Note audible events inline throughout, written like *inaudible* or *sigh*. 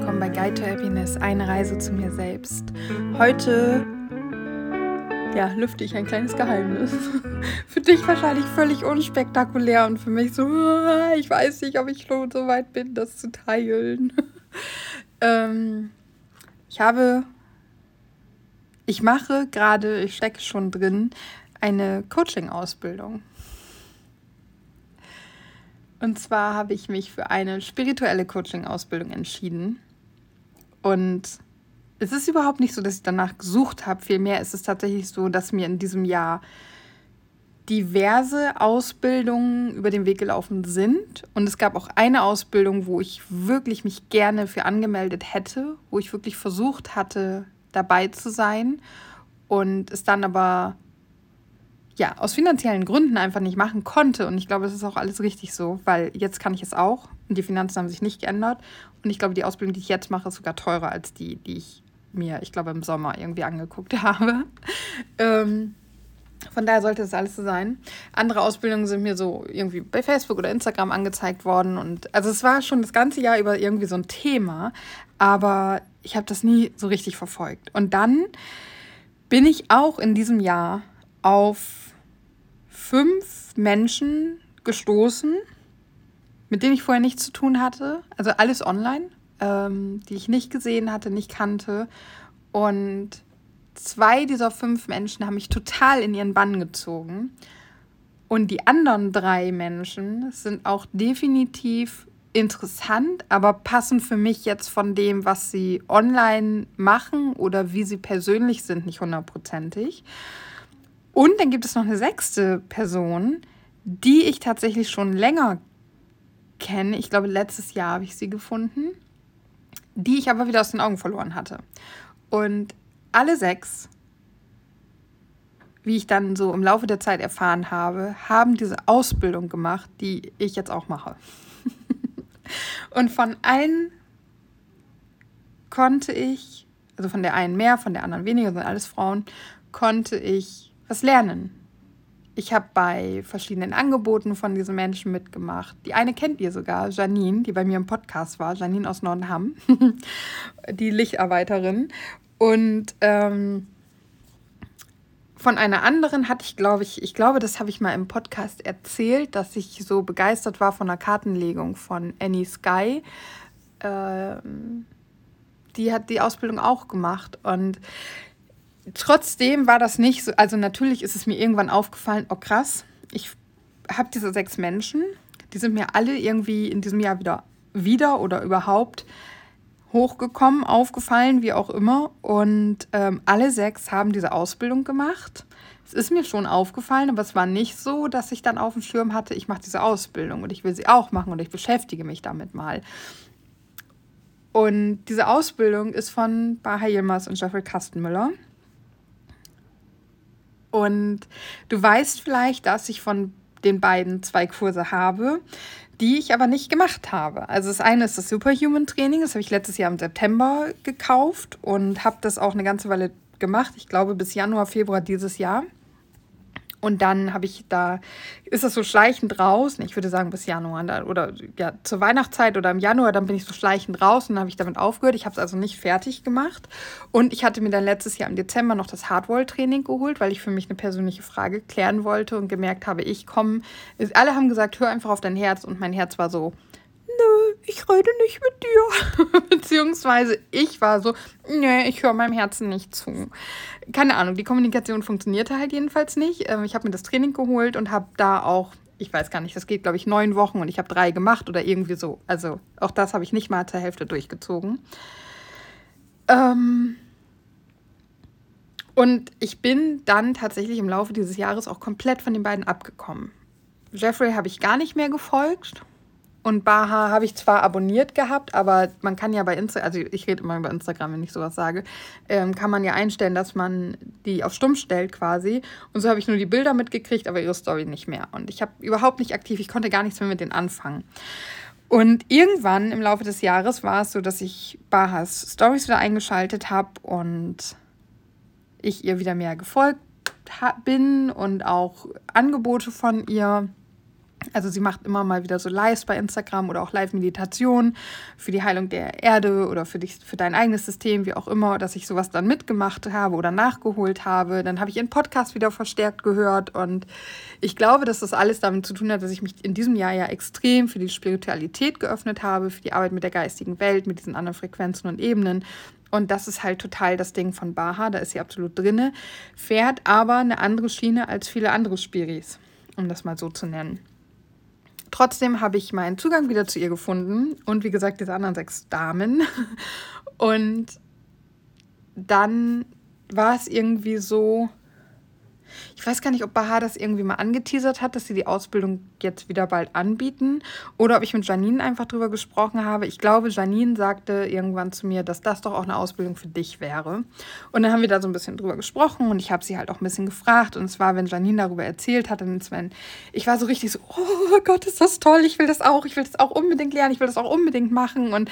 willkommen bei Guide to Happiness, eine Reise zu mir selbst. Heute ja, lüfte ich ein kleines Geheimnis. *laughs* für dich wahrscheinlich völlig unspektakulär und für mich so, ah, ich weiß nicht, ob ich so weit bin, das zu teilen. *laughs* ähm, ich habe, ich mache gerade, ich stecke schon drin, eine Coaching-Ausbildung. Und zwar habe ich mich für eine spirituelle Coaching-Ausbildung entschieden. Und es ist überhaupt nicht so, dass ich danach gesucht habe. Vielmehr ist es tatsächlich so, dass mir in diesem Jahr diverse Ausbildungen über den Weg gelaufen sind. Und es gab auch eine Ausbildung, wo ich wirklich mich gerne für angemeldet hätte, wo ich wirklich versucht hatte, dabei zu sein. Und es dann aber ja, aus finanziellen Gründen einfach nicht machen konnte. Und ich glaube, das ist auch alles richtig so, weil jetzt kann ich es auch. Die Finanzen haben sich nicht geändert. Und ich glaube, die Ausbildung, die ich jetzt mache, ist sogar teurer als die, die ich mir, ich glaube, im Sommer irgendwie angeguckt *laughs* habe. Ähm, von daher sollte das alles so sein. Andere Ausbildungen sind mir so irgendwie bei Facebook oder Instagram angezeigt worden. Und also es war schon das ganze Jahr über irgendwie so ein Thema, aber ich habe das nie so richtig verfolgt. Und dann bin ich auch in diesem Jahr auf fünf Menschen gestoßen, mit denen ich vorher nichts zu tun hatte. Also alles online, ähm, die ich nicht gesehen hatte, nicht kannte. Und zwei dieser fünf Menschen haben mich total in ihren Bann gezogen. Und die anderen drei Menschen sind auch definitiv interessant, aber passen für mich jetzt von dem, was sie online machen oder wie sie persönlich sind, nicht hundertprozentig. Und dann gibt es noch eine sechste Person, die ich tatsächlich schon länger kenne. Ich glaube, letztes Jahr habe ich sie gefunden, die ich aber wieder aus den Augen verloren hatte. Und alle sechs, wie ich dann so im Laufe der Zeit erfahren habe, haben diese Ausbildung gemacht, die ich jetzt auch mache. *laughs* Und von allen konnte ich, also von der einen mehr, von der anderen weniger, sind alles Frauen, konnte ich was lernen. Ich habe bei verschiedenen Angeboten von diesen Menschen mitgemacht. Die eine kennt ihr sogar, Janine, die bei mir im Podcast war, Janine aus Nordenham, *laughs* die Lichtarbeiterin. Und ähm, von einer anderen hatte ich, glaube ich, ich glaube, das habe ich mal im Podcast erzählt, dass ich so begeistert war von der Kartenlegung von Annie Sky. Ähm, die hat die Ausbildung auch gemacht und trotzdem war das nicht so, also natürlich ist es mir irgendwann aufgefallen, oh krass, ich habe diese sechs Menschen, die sind mir alle irgendwie in diesem Jahr wieder wieder oder überhaupt hochgekommen, aufgefallen, wie auch immer. Und ähm, alle sechs haben diese Ausbildung gemacht. Es ist mir schon aufgefallen, aber es war nicht so, dass ich dann auf dem Schirm hatte, ich mache diese Ausbildung und ich will sie auch machen und ich beschäftige mich damit mal. Und diese Ausbildung ist von Baha Yilmaz und Jeffrey Kastenmüller. Und du weißt vielleicht, dass ich von den beiden zwei Kurse habe, die ich aber nicht gemacht habe. Also das eine ist das Superhuman Training, das habe ich letztes Jahr im September gekauft und habe das auch eine ganze Weile gemacht. Ich glaube bis Januar, Februar dieses Jahr. Und dann habe ich da, ist das so schleichend raus, ich würde sagen bis Januar oder ja, zur Weihnachtszeit oder im Januar, dann bin ich so schleichend raus und dann habe ich damit aufgehört. Ich habe es also nicht fertig gemacht. Und ich hatte mir dann letztes Jahr im Dezember noch das Hardwall-Training geholt, weil ich für mich eine persönliche Frage klären wollte und gemerkt habe, ich komme, alle haben gesagt, hör einfach auf dein Herz und mein Herz war so, ich rede nicht mit dir. *laughs* Beziehungsweise ich war so, nö, ich höre meinem Herzen nicht zu. Keine Ahnung, die Kommunikation funktionierte halt jedenfalls nicht. Ähm, ich habe mir das Training geholt und habe da auch, ich weiß gar nicht, das geht glaube ich neun Wochen und ich habe drei gemacht oder irgendwie so. Also auch das habe ich nicht mal zur Hälfte durchgezogen. Ähm und ich bin dann tatsächlich im Laufe dieses Jahres auch komplett von den beiden abgekommen. Jeffrey habe ich gar nicht mehr gefolgt und Baha habe ich zwar abonniert gehabt, aber man kann ja bei Instagram, also ich rede immer über Instagram, wenn ich sowas sage, ähm, kann man ja einstellen, dass man die auf stumm stellt quasi. Und so habe ich nur die Bilder mitgekriegt, aber ihre Story nicht mehr. Und ich habe überhaupt nicht aktiv, ich konnte gar nichts mehr mit denen anfangen. Und irgendwann im Laufe des Jahres war es so, dass ich Bahas Stories wieder eingeschaltet habe und ich ihr wieder mehr gefolgt bin und auch Angebote von ihr Also sie macht immer mal wieder so Lives bei Instagram oder auch Live-Meditation für die Heilung der Erde oder für, dich, für dein eigenes System, wie auch immer, dass ich sowas dann mitgemacht habe oder nachgeholt habe. Dann habe ich ihren Podcast wieder verstärkt gehört und ich glaube, dass das alles damit zu tun hat, dass ich mich in diesem Jahr ja extrem für die Spiritualität geöffnet habe, für die Arbeit mit der geistigen Welt, mit diesen anderen Frequenzen und Ebenen. Und das ist halt total das Ding von Baha, da ist sie absolut drinne, fährt aber eine andere Schiene als viele andere Spiris, um das mal so zu nennen. Trotzdem habe ich meinen Zugang wieder zu ihr gefunden und wie gesagt, diese anderen sechs Damen. *laughs* Und dann war es irgendwie so, ich weiß gar nicht, ob Baha das irgendwie mal angeteasert hat, dass sie die Ausbildung jetzt wieder bald anbieten oder ob ich mit Janine einfach drüber gesprochen habe. Ich glaube, Janine sagte irgendwann zu mir, dass das doch auch eine Ausbildung für dich wäre. Und dann haben wir da so ein bisschen drüber gesprochen und ich habe sie halt auch ein bisschen gefragt. Und zwar, wenn Janine darüber erzählt hat, dann Sven, ich war so richtig so, oh Gott, ist das toll, ich will das auch, ich will das auch unbedingt lernen, ich will das auch unbedingt machen. Und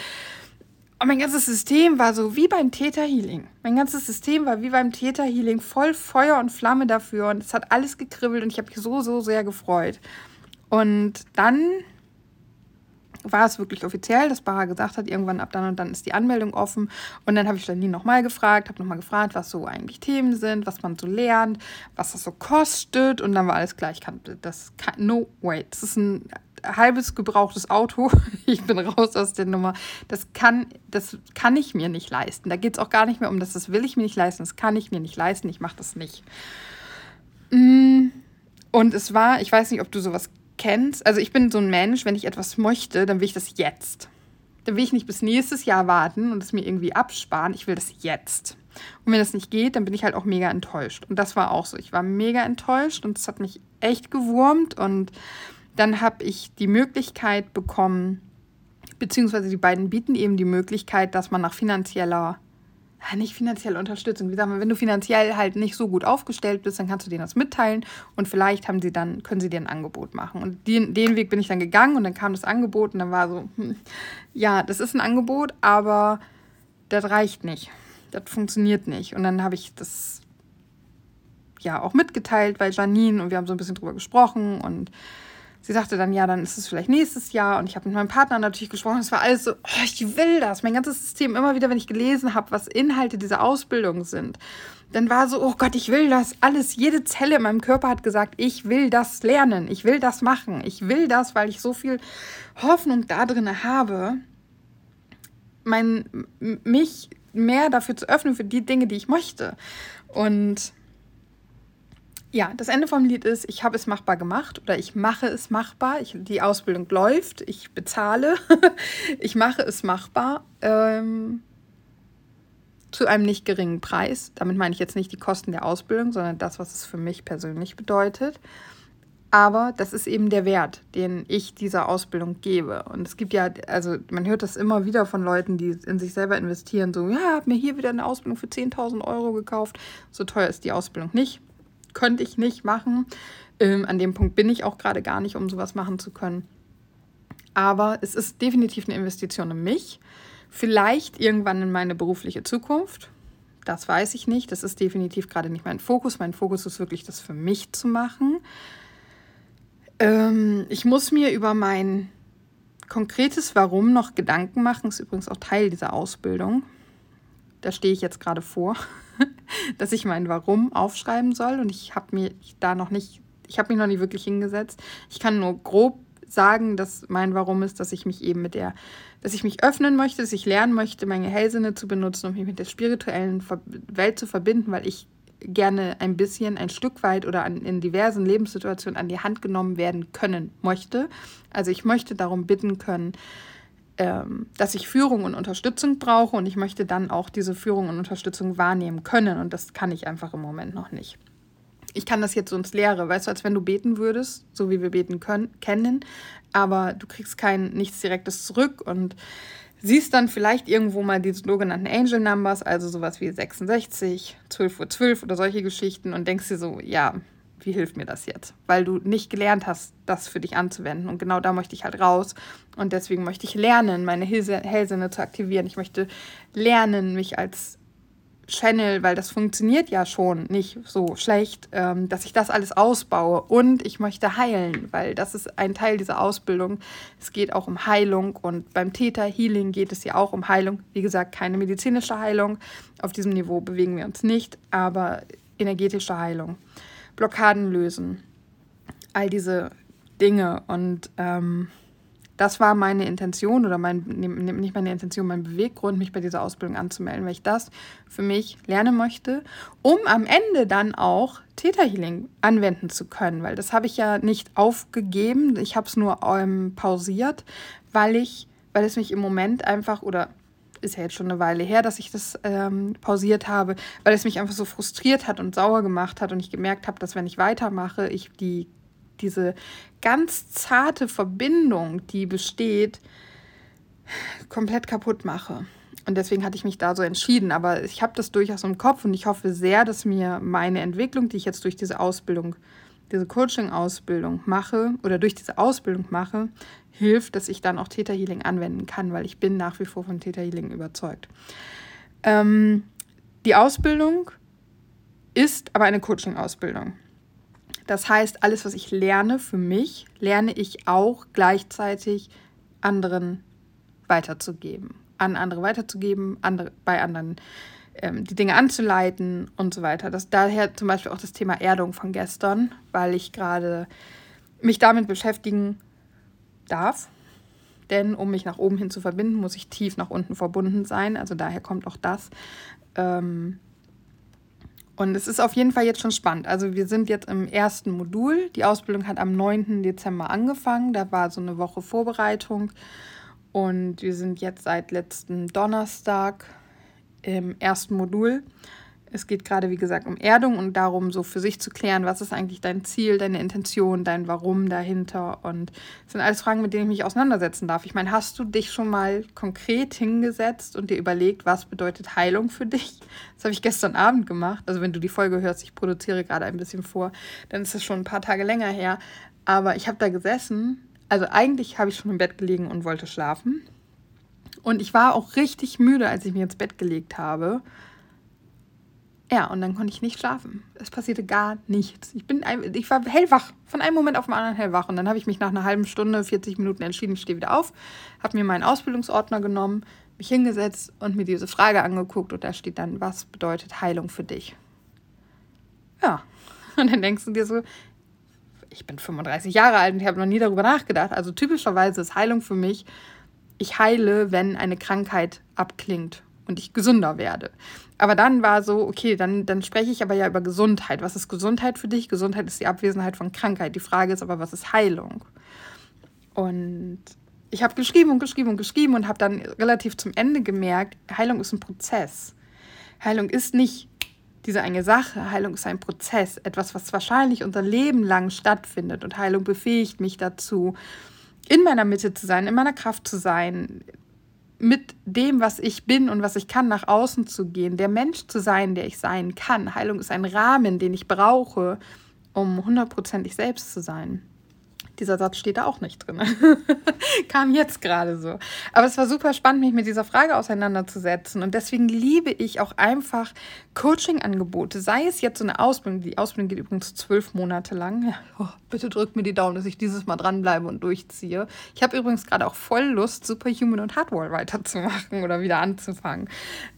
und mein ganzes System war so wie beim Theta Healing. Mein ganzes System war wie beim Theta Healing, voll Feuer und Flamme dafür. Und es hat alles gekribbelt und ich habe mich so, so sehr gefreut. Und dann war es wirklich offiziell, dass Baha gesagt hat, irgendwann ab dann und dann ist die Anmeldung offen. Und dann habe ich Janine nochmal gefragt, habe nochmal gefragt, was so eigentlich Themen sind, was man so lernt, was das so kostet. Und dann war alles gleich. Das kann, no way. Das ist ein halbes gebrauchtes Auto. *laughs* Ich bin raus aus der Nummer. Das kann, das kann ich mir nicht leisten. Da geht es auch gar nicht mehr um das, das will ich mir nicht leisten. Das kann ich mir nicht leisten. Ich mache das nicht. Mm, und es war, ich weiß nicht, ob du sowas kennst. Also ich bin so ein Mensch, wenn ich etwas möchte, dann will ich das jetzt. Dann will ich nicht bis nächstes Jahr warten und es mir irgendwie absparen. Ich will das jetzt. Und wenn das nicht geht, dann bin ich halt auch mega enttäuscht. Und das war auch so. Ich war mega enttäuscht und es hat mich echt gewurmt und dann habe ich die Möglichkeit bekommen, beziehungsweise die beiden bieten eben die Möglichkeit, dass man nach finanzieller, nicht finanzielle Unterstützung, wie sagen wir, wenn du finanziell halt nicht so gut aufgestellt bist, dann kannst du denen das mitteilen und vielleicht haben sie dann, können sie dir ein Angebot machen. Und den, den Weg bin ich dann gegangen und dann kam das Angebot und dann war so, hm, ja, das ist ein Angebot, aber das reicht nicht. Das funktioniert nicht. Und dann habe ich das ja auch mitgeteilt bei Janine und wir haben so ein bisschen drüber gesprochen und sie sagte dann, ja, dann ist es vielleicht nächstes Jahr. Und ich habe mit meinem Partner natürlich gesprochen. Es war alles so, oh, ich will das. Mein ganzes System, immer wieder, wenn ich gelesen habe, was Inhalte dieser Ausbildung sind, dann war so, oh Gott, ich will das alles. Jede Zelle in meinem Körper hat gesagt, ich will das lernen. Ich will das machen. Ich will das, weil ich so viel Hoffnung da drin habe, mein, mich mehr dafür zu öffnen für die Dinge, die ich möchte. Und ja, das Ende vom Lied ist, ich habe es machbar gemacht oder ich mache es machbar. Ich, die Ausbildung läuft, ich bezahle, *laughs* ich mache es machbar ähm, zu einem nicht geringen Preis. Damit meine ich jetzt nicht die Kosten der Ausbildung, sondern das, was es für mich persönlich bedeutet. Aber das ist eben der Wert, den ich dieser Ausbildung gebe. Und es gibt ja, also man hört das immer wieder von Leuten, die in sich selber investieren, so, ja, habe mir hier wieder eine Ausbildung für 10.000 Euro gekauft. So teuer ist die Ausbildung nicht könnte ich nicht machen. Ähm, an dem Punkt bin ich auch gerade gar nicht, um sowas machen zu können. Aber es ist definitiv eine Investition in mich. Vielleicht irgendwann in meine berufliche Zukunft. Das weiß ich nicht. Das ist definitiv gerade nicht mein Fokus. Mein Fokus ist wirklich, das für mich zu machen. Ähm, ich muss mir über mein konkretes Warum noch Gedanken machen. Ist übrigens auch Teil dieser Ausbildung. Da stehe ich jetzt gerade vor. *laughs* *laughs* dass ich mein Warum aufschreiben soll und ich habe mir da noch nicht, ich habe mich noch nicht wirklich hingesetzt. Ich kann nur grob sagen, dass mein Warum ist, dass ich mich eben mit der, dass ich mich öffnen möchte, dass ich lernen möchte, meine Hellsinne zu benutzen, um mich mit der spirituellen Welt zu verbinden, weil ich gerne ein bisschen, ein Stück weit oder an, in diversen Lebenssituationen an die Hand genommen werden können möchte. Also ich möchte darum bitten können, dass ich Führung und Unterstützung brauche und ich möchte dann auch diese Führung und Unterstützung wahrnehmen können und das kann ich einfach im Moment noch nicht. Ich kann das jetzt so ins Leere, weißt du, als wenn du beten würdest, so wie wir beten können, kennen, aber du kriegst kein nichts Direktes zurück und siehst dann vielleicht irgendwo mal die sogenannten Angel Numbers, also sowas wie 66, 12 Uhr 12 oder solche Geschichten und denkst dir so, ja, wie hilft mir das jetzt? Weil du nicht gelernt hast, das für dich anzuwenden. Und genau da möchte ich halt raus. Und deswegen möchte ich lernen, meine Hellsinne zu aktivieren. Ich möchte lernen, mich als Channel, weil das funktioniert ja schon nicht so schlecht, ähm, dass ich das alles ausbaue. Und ich möchte heilen, weil das ist ein Teil dieser Ausbildung. Es geht auch um Heilung und beim Theta Healing geht es ja auch um Heilung. Wie gesagt, keine medizinische Heilung. Auf diesem Niveau bewegen wir uns nicht, aber energetische Heilung. Blockaden lösen. All diese Dinge. Und ähm, das war meine Intention oder mein, nicht meine Intention, mein Beweggrund, mich bei dieser Ausbildung anzumelden, weil ich das für mich lernen möchte, um am Ende dann auch Theta Healing anwenden zu können, weil das habe ich ja nicht aufgegeben, ich habe es nur ähm, pausiert, weil ich, weil es mich im Moment einfach oder ist ja jetzt schon eine Weile her, dass ich das ähm, pausiert habe, weil es mich einfach so frustriert hat und sauer gemacht hat und ich gemerkt habe, dass wenn ich weitermache, ich die diese ganz zarte Verbindung, die besteht, komplett kaputt mache. Und deswegen hatte ich mich da so entschieden. Aber ich habe das durchaus im Kopf und ich hoffe sehr, dass mir meine Entwicklung, die ich jetzt durch diese Ausbildung, diese Coaching-Ausbildung mache oder durch diese Ausbildung mache, hilft, dass ich dann auch Theta Healing anwenden kann, weil ich bin nach wie vor von Theta Healing überzeugt. Ähm, die Ausbildung ist aber eine Coaching-Ausbildung. Das heißt, alles, was ich lerne für mich, lerne ich auch gleichzeitig anderen weiterzugeben. An andere weiterzugeben, andere, bei anderen ähm, die Dinge anzuleiten und so weiter. Das, daher zum Beispiel auch das Thema Erdung von gestern, weil ich gerade mich damit beschäftigen darf. Denn um mich nach oben hin zu verbinden, muss ich tief nach unten verbunden sein. Also daher kommt auch das. Ähm, und es ist auf jeden Fall jetzt schon spannend. Also wir sind jetzt im ersten Modul. Die Ausbildung hat am 9. Dezember angefangen. Da war so eine Woche Vorbereitung. Und wir sind jetzt seit letzten Donnerstag im ersten Modul. Es geht gerade, wie gesagt, um Erdung und darum, so für sich zu klären, was ist eigentlich dein Ziel, deine Intention, dein Warum dahinter. Und das sind alles Fragen, mit denen ich mich auseinandersetzen darf. Ich meine, hast du dich schon mal konkret hingesetzt und dir überlegt, was bedeutet Heilung für dich? Das habe ich gestern Abend gemacht. Also wenn du die Folge hörst, ich produziere gerade ein bisschen vor, dann ist es schon ein paar Tage länger her. Aber ich habe da gesessen. Also eigentlich habe ich schon im Bett gelegen und wollte schlafen. Und ich war auch richtig müde, als ich mich ins Bett gelegt habe. Ja, und dann konnte ich nicht schlafen. Es passierte gar nichts. Ich, bin, ich war hellwach, von einem Moment auf den anderen hellwach. Und dann habe ich mich nach einer halben Stunde, 40 Minuten entschieden, ich stehe wieder auf, habe mir meinen Ausbildungsordner genommen, mich hingesetzt und mir diese Frage angeguckt. Und da steht dann, was bedeutet Heilung für dich? Ja, und dann denkst du dir so, ich bin 35 Jahre alt und ich habe noch nie darüber nachgedacht. Also typischerweise ist Heilung für mich, ich heile, wenn eine Krankheit abklingt und ich gesünder werde. Aber dann war so, okay, dann, dann spreche ich aber ja über Gesundheit. Was ist Gesundheit für dich? Gesundheit ist die Abwesenheit von Krankheit. Die Frage ist aber, was ist Heilung? Und ich habe geschrieben und geschrieben und geschrieben und habe dann relativ zum Ende gemerkt, Heilung ist ein Prozess. Heilung ist nicht diese eine Sache. Heilung ist ein Prozess. Etwas, was wahrscheinlich unser Leben lang stattfindet. Und Heilung befähigt mich dazu, in meiner Mitte zu sein, in meiner Kraft zu sein, mit dem, was ich bin und was ich kann, nach außen zu gehen, der Mensch zu sein, der ich sein kann. Heilung ist ein Rahmen, den ich brauche, um hundertprozentig selbst zu sein. Dieser Satz steht da auch nicht drin. *laughs* Kam jetzt gerade so. Aber es war super spannend, mich mit dieser Frage auseinanderzusetzen. Und deswegen liebe ich auch einfach Coaching-Angebote. Sei es jetzt so eine Ausbildung. Die Ausbildung geht übrigens zwölf Monate lang. Oh, bitte drückt mir die Daumen, dass ich dieses Mal dranbleibe und durchziehe. Ich habe übrigens gerade auch voll Lust, Superhuman und Hardwall weiterzumachen oder wieder anzufangen.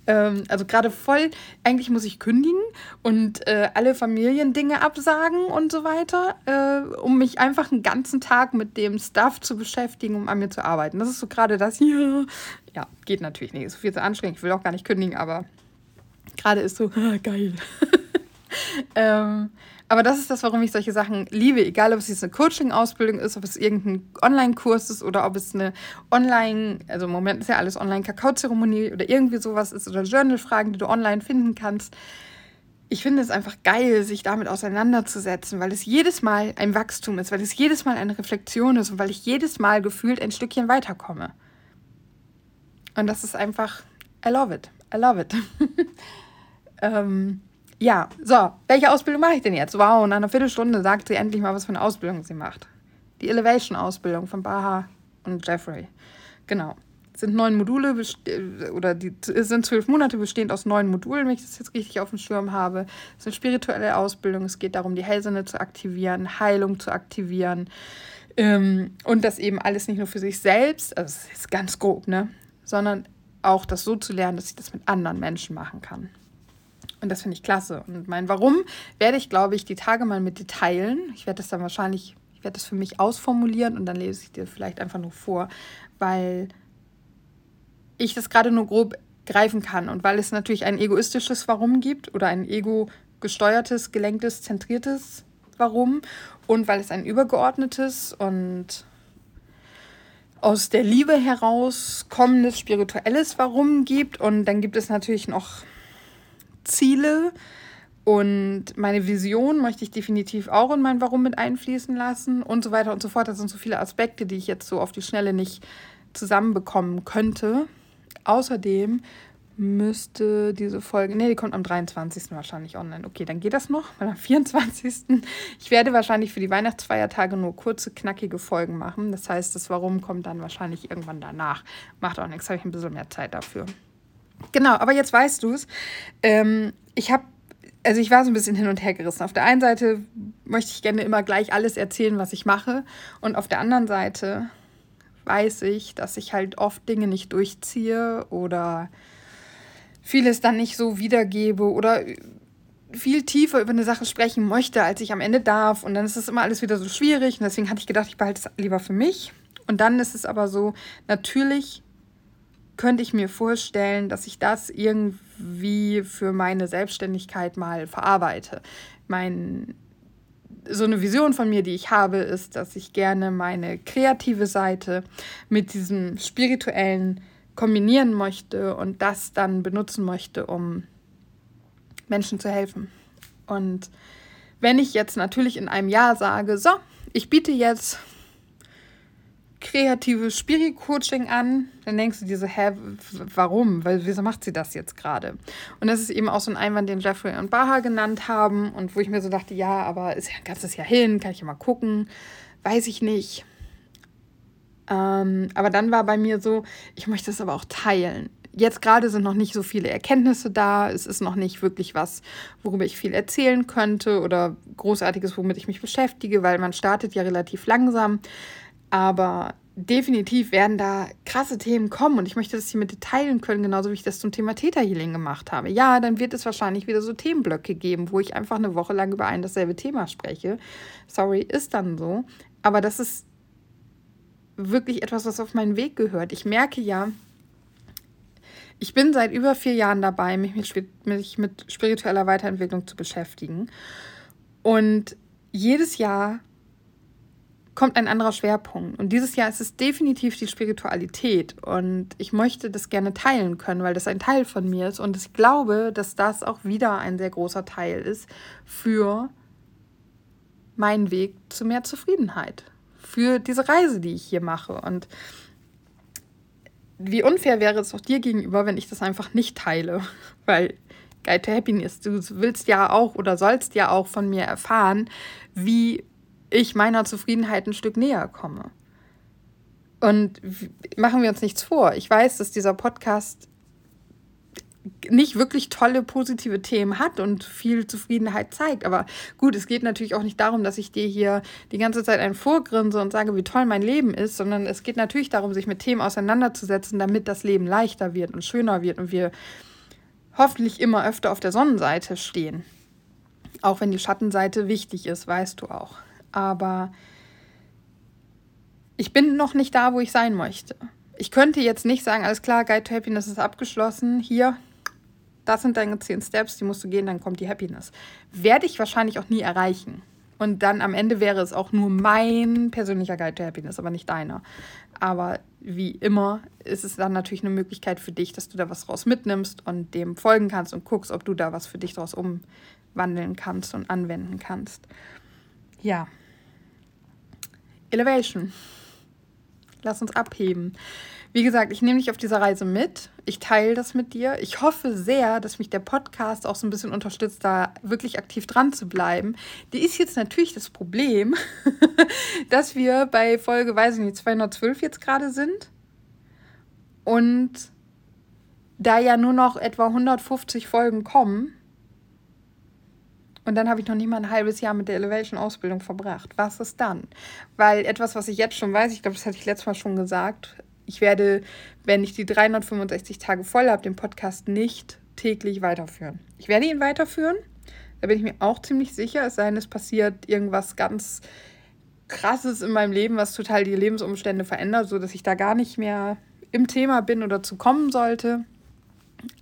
Ähm, also gerade voll, eigentlich muss ich kündigen und äh, alle Familiendinge absagen und so weiter, äh, um mich einfach einen ganzen Tag mit dem Stuff zu beschäftigen, um an mir zu arbeiten. Das ist so gerade das hier. Ja, geht natürlich nicht. Ist viel zu anstrengend. Ich will auch gar nicht kündigen, aber gerade ist so, *laughs* geil. *laughs* ähm, aber das ist das, warum ich solche Sachen liebe, egal ob es jetzt eine Coaching-Ausbildung ist, ob es irgendein Online-Kurs ist oder ob es eine Online, also im Moment ist ja alles Online-Kakao-Zeremonie oder irgendwie sowas ist oder Journal-Fragen, die du online finden kannst. Ich finde es einfach geil, sich damit auseinanderzusetzen, weil es jedes Mal ein Wachstum ist, weil es jedes Mal eine Reflexion ist und weil ich jedes Mal gefühlt ein Stückchen weiterkomme. Und das ist einfach, I love it. I love it. *laughs* ähm, ja, so, welche Ausbildung mache ich denn jetzt? Wow, nach einer Viertelstunde sagt sie endlich mal, was für eine Ausbildung sie macht. Die Elevation-Ausbildung von Baha und Jeffrey. Genau. sind neun Module oder die sind zwölf Monate bestehend aus neun Modulen, wenn ich das jetzt richtig auf dem Schirm habe. Es ist eine spirituelle Ausbildung. Es geht darum, die Hellsinne zu aktivieren, Heilung zu aktivieren. Ähm, und das eben alles nicht nur für sich selbst, also es ist ganz grob, ne? Sondern auch das so zu lernen, dass ich das mit anderen Menschen machen kann. Und das finde ich klasse. Und mein Warum werde ich, glaube ich, die Tage mal mit dir teilen. Ich werde das dann wahrscheinlich, ich werde das für mich ausformulieren und dann lese ich dir vielleicht einfach nur vor, weil ich das gerade nur grob greifen kann und weil es natürlich ein egoistisches Warum gibt oder ein ego-gesteuertes, gelenktes, zentriertes Warum und weil es ein übergeordnetes und aus der Liebe heraus kommendes spirituelles Warum gibt und dann gibt es natürlich noch Ziele und meine Vision möchte ich definitiv auch in mein Warum mit einfließen lassen und so weiter und so fort. Das sind so viele Aspekte, die ich jetzt so auf die Schnelle nicht zusammenbekommen könnte. Außerdem müsste diese Folge, nee, die kommt am 23. wahrscheinlich online. Okay, dann geht das noch, weil am 24. Ich werde wahrscheinlich für die Weihnachtsfeiertage nur kurze, knackige Folgen machen. Das heißt, das Warum kommt dann wahrscheinlich irgendwann danach. Macht auch nichts, habe ich ein bisschen mehr Zeit dafür. Genau, aber jetzt weißt du es. Ähm, ich habe, also ich war so ein bisschen hin und her gerissen. Auf der einen Seite möchte ich gerne immer gleich alles erzählen, was ich mache. Und auf der anderen Seite weiß ich, dass ich halt oft Dinge nicht durchziehe oder vieles dann nicht so wiedergebe oder viel tiefer über eine Sache sprechen möchte, als ich am Ende darf. Und dann ist es immer alles wieder so schwierig. Und deswegen hatte ich gedacht, ich behalte es lieber für mich. Und dann ist es aber so, natürlich könnte ich mir vorstellen, dass ich das irgendwie für meine Selbstständigkeit mal verarbeite. Mein, so eine Vision von mir, die ich habe, ist, dass ich gerne meine kreative Seite mit diesem spirituellen kombinieren möchte und das dann benutzen möchte, um Menschen zu helfen. Und wenn ich jetzt natürlich in einem Jahr sage, so, ich biete jetzt kreatives Spirit-Coaching an, dann denkst du dir so, hä, warum? Weil, wieso macht sie das jetzt gerade? Und das ist eben auch so ein Einwand, den Jeffrey und Baha genannt haben und wo ich mir so dachte, ja, aber ist ja ein ganzes Jahr hin, kann ich ja mal gucken, weiß ich nicht. Ähm, aber dann war bei mir so, ich möchte es aber auch teilen. Jetzt gerade sind noch nicht so viele Erkenntnisse da. Es ist noch nicht wirklich was, worüber ich viel erzählen könnte oder großartiges, womit ich mich beschäftige, weil man startet ja relativ langsam. Aber definitiv werden da krasse Themen kommen und ich möchte das hier mit teilen können, genauso wie ich das zum Thema Theta Healing gemacht habe. Ja, dann wird es wahrscheinlich wieder so Themenblöcke geben, wo ich einfach eine Woche lang über ein dasselbe Thema spreche. Sorry, ist dann so. Aber das ist wirklich etwas, was auf meinen Weg gehört. Ich merke ja, ich bin seit über vier Jahren dabei, mich mit, mich mit spiritueller Weiterentwicklung zu beschäftigen. Und jedes Jahr kommt ein anderer Schwerpunkt. Und dieses Jahr ist es definitiv die Spiritualität. Und ich möchte das gerne teilen können, weil das ein Teil von mir ist. Und ich glaube, dass das auch wieder ein sehr großer Teil ist für meinen Weg zu mehr Zufriedenheit. Für diese Reise, die ich hier mache. Und wie unfair wäre es auch dir gegenüber, wenn ich das einfach nicht teile. *laughs* Weil Guide to Happiness, du willst ja auch oder sollst ja auch von mir erfahren, wie ich meiner Zufriedenheit ein Stück näher komme. Und machen wir uns nichts vor. Ich weiß, dass dieser Podcast nicht wirklich tolle positive Themen hat und viel Zufriedenheit zeigt. Aber gut, es geht natürlich auch nicht darum, dass ich dir hier die ganze Zeit einen vorgrinse und sage, wie toll mein Leben ist, sondern es geht natürlich darum, sich mit Themen auseinanderzusetzen, damit das Leben leichter wird und schöner wird und wir hoffentlich immer öfter auf der Sonnenseite stehen. Auch wenn die Schattenseite wichtig ist, weißt du auch aber ich bin noch nicht da, wo ich sein möchte. Ich könnte jetzt nicht sagen, alles klar, Guide to Happiness ist abgeschlossen, hier, das sind deine zehn Steps, die musst du gehen, dann kommt die Happiness. Werde ich wahrscheinlich auch nie erreichen. Und dann am Ende wäre es auch nur mein persönlicher Guide to Happiness, aber nicht deiner. Aber wie immer ist es dann natürlich eine Möglichkeit für dich, dass du da was draus mitnimmst und dem folgen kannst und guckst, ob du da was für dich draus umwandeln kannst und anwenden kannst. Ja. Elevation. Lass uns abheben. Wie gesagt, ich nehme dich auf dieser Reise mit. Ich teile das mit dir. Ich hoffe sehr, dass mich der Podcast auch so ein bisschen unterstützt, da wirklich aktiv dran zu bleiben. Die ist jetzt natürlich das Problem, *laughs* dass wir bei Folge, weiß ich nicht, 212 jetzt gerade sind. Und da ja nur noch etwa 150 Folgen kommen, und dann habe ich noch nicht mal ein halbes Jahr mit der Elevation-Ausbildung verbracht. Was ist dann? Weil etwas, was ich jetzt schon weiß, ich glaube, das hatte ich letztes Mal schon gesagt, ich werde, wenn ich die 365 Tage voll habe, den Podcast nicht täglich weiterführen. Ich werde ihn weiterführen, da bin ich mir auch ziemlich sicher, es sei denn, es passiert irgendwas ganz Krasses in meinem Leben, was total die Lebensumstände verändert, sodass ich da gar nicht mehr im Thema bin oder zu kommen sollte.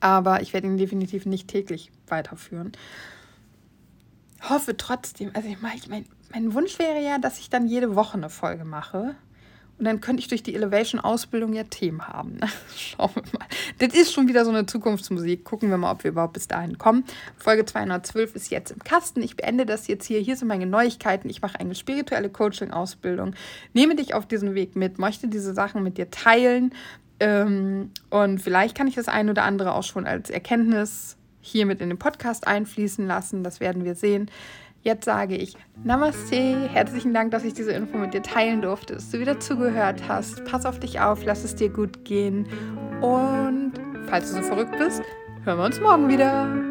Aber ich werde ihn definitiv nicht täglich weiterführen. Hoffe trotzdem, also ich meine, mein, mein Wunsch wäre ja, dass ich dann jede Woche eine Folge mache. Und dann könnte ich durch die Elevation-Ausbildung ja Themen haben. *laughs* Schauen wir mal. Das ist schon wieder so eine Zukunftsmusik. Gucken wir mal, ob wir überhaupt bis dahin kommen. Folge 212 ist jetzt im Kasten. Ich beende das jetzt hier. Hier sind meine Neuigkeiten. Ich mache eine spirituelle Coaching-Ausbildung. Nehme dich auf diesen Weg mit, möchte diese Sachen mit dir teilen. Ähm, und vielleicht kann ich das ein oder andere auch schon als Erkenntnis hier mit in den Podcast einfließen lassen. Das werden wir sehen. Jetzt sage ich Namaste. Herzlichen Dank, dass ich diese Info mit dir teilen durfte, dass du wieder zugehört hast. Pass auf dich auf, lass es dir gut gehen. Und falls du so verrückt bist, hören wir uns morgen wieder.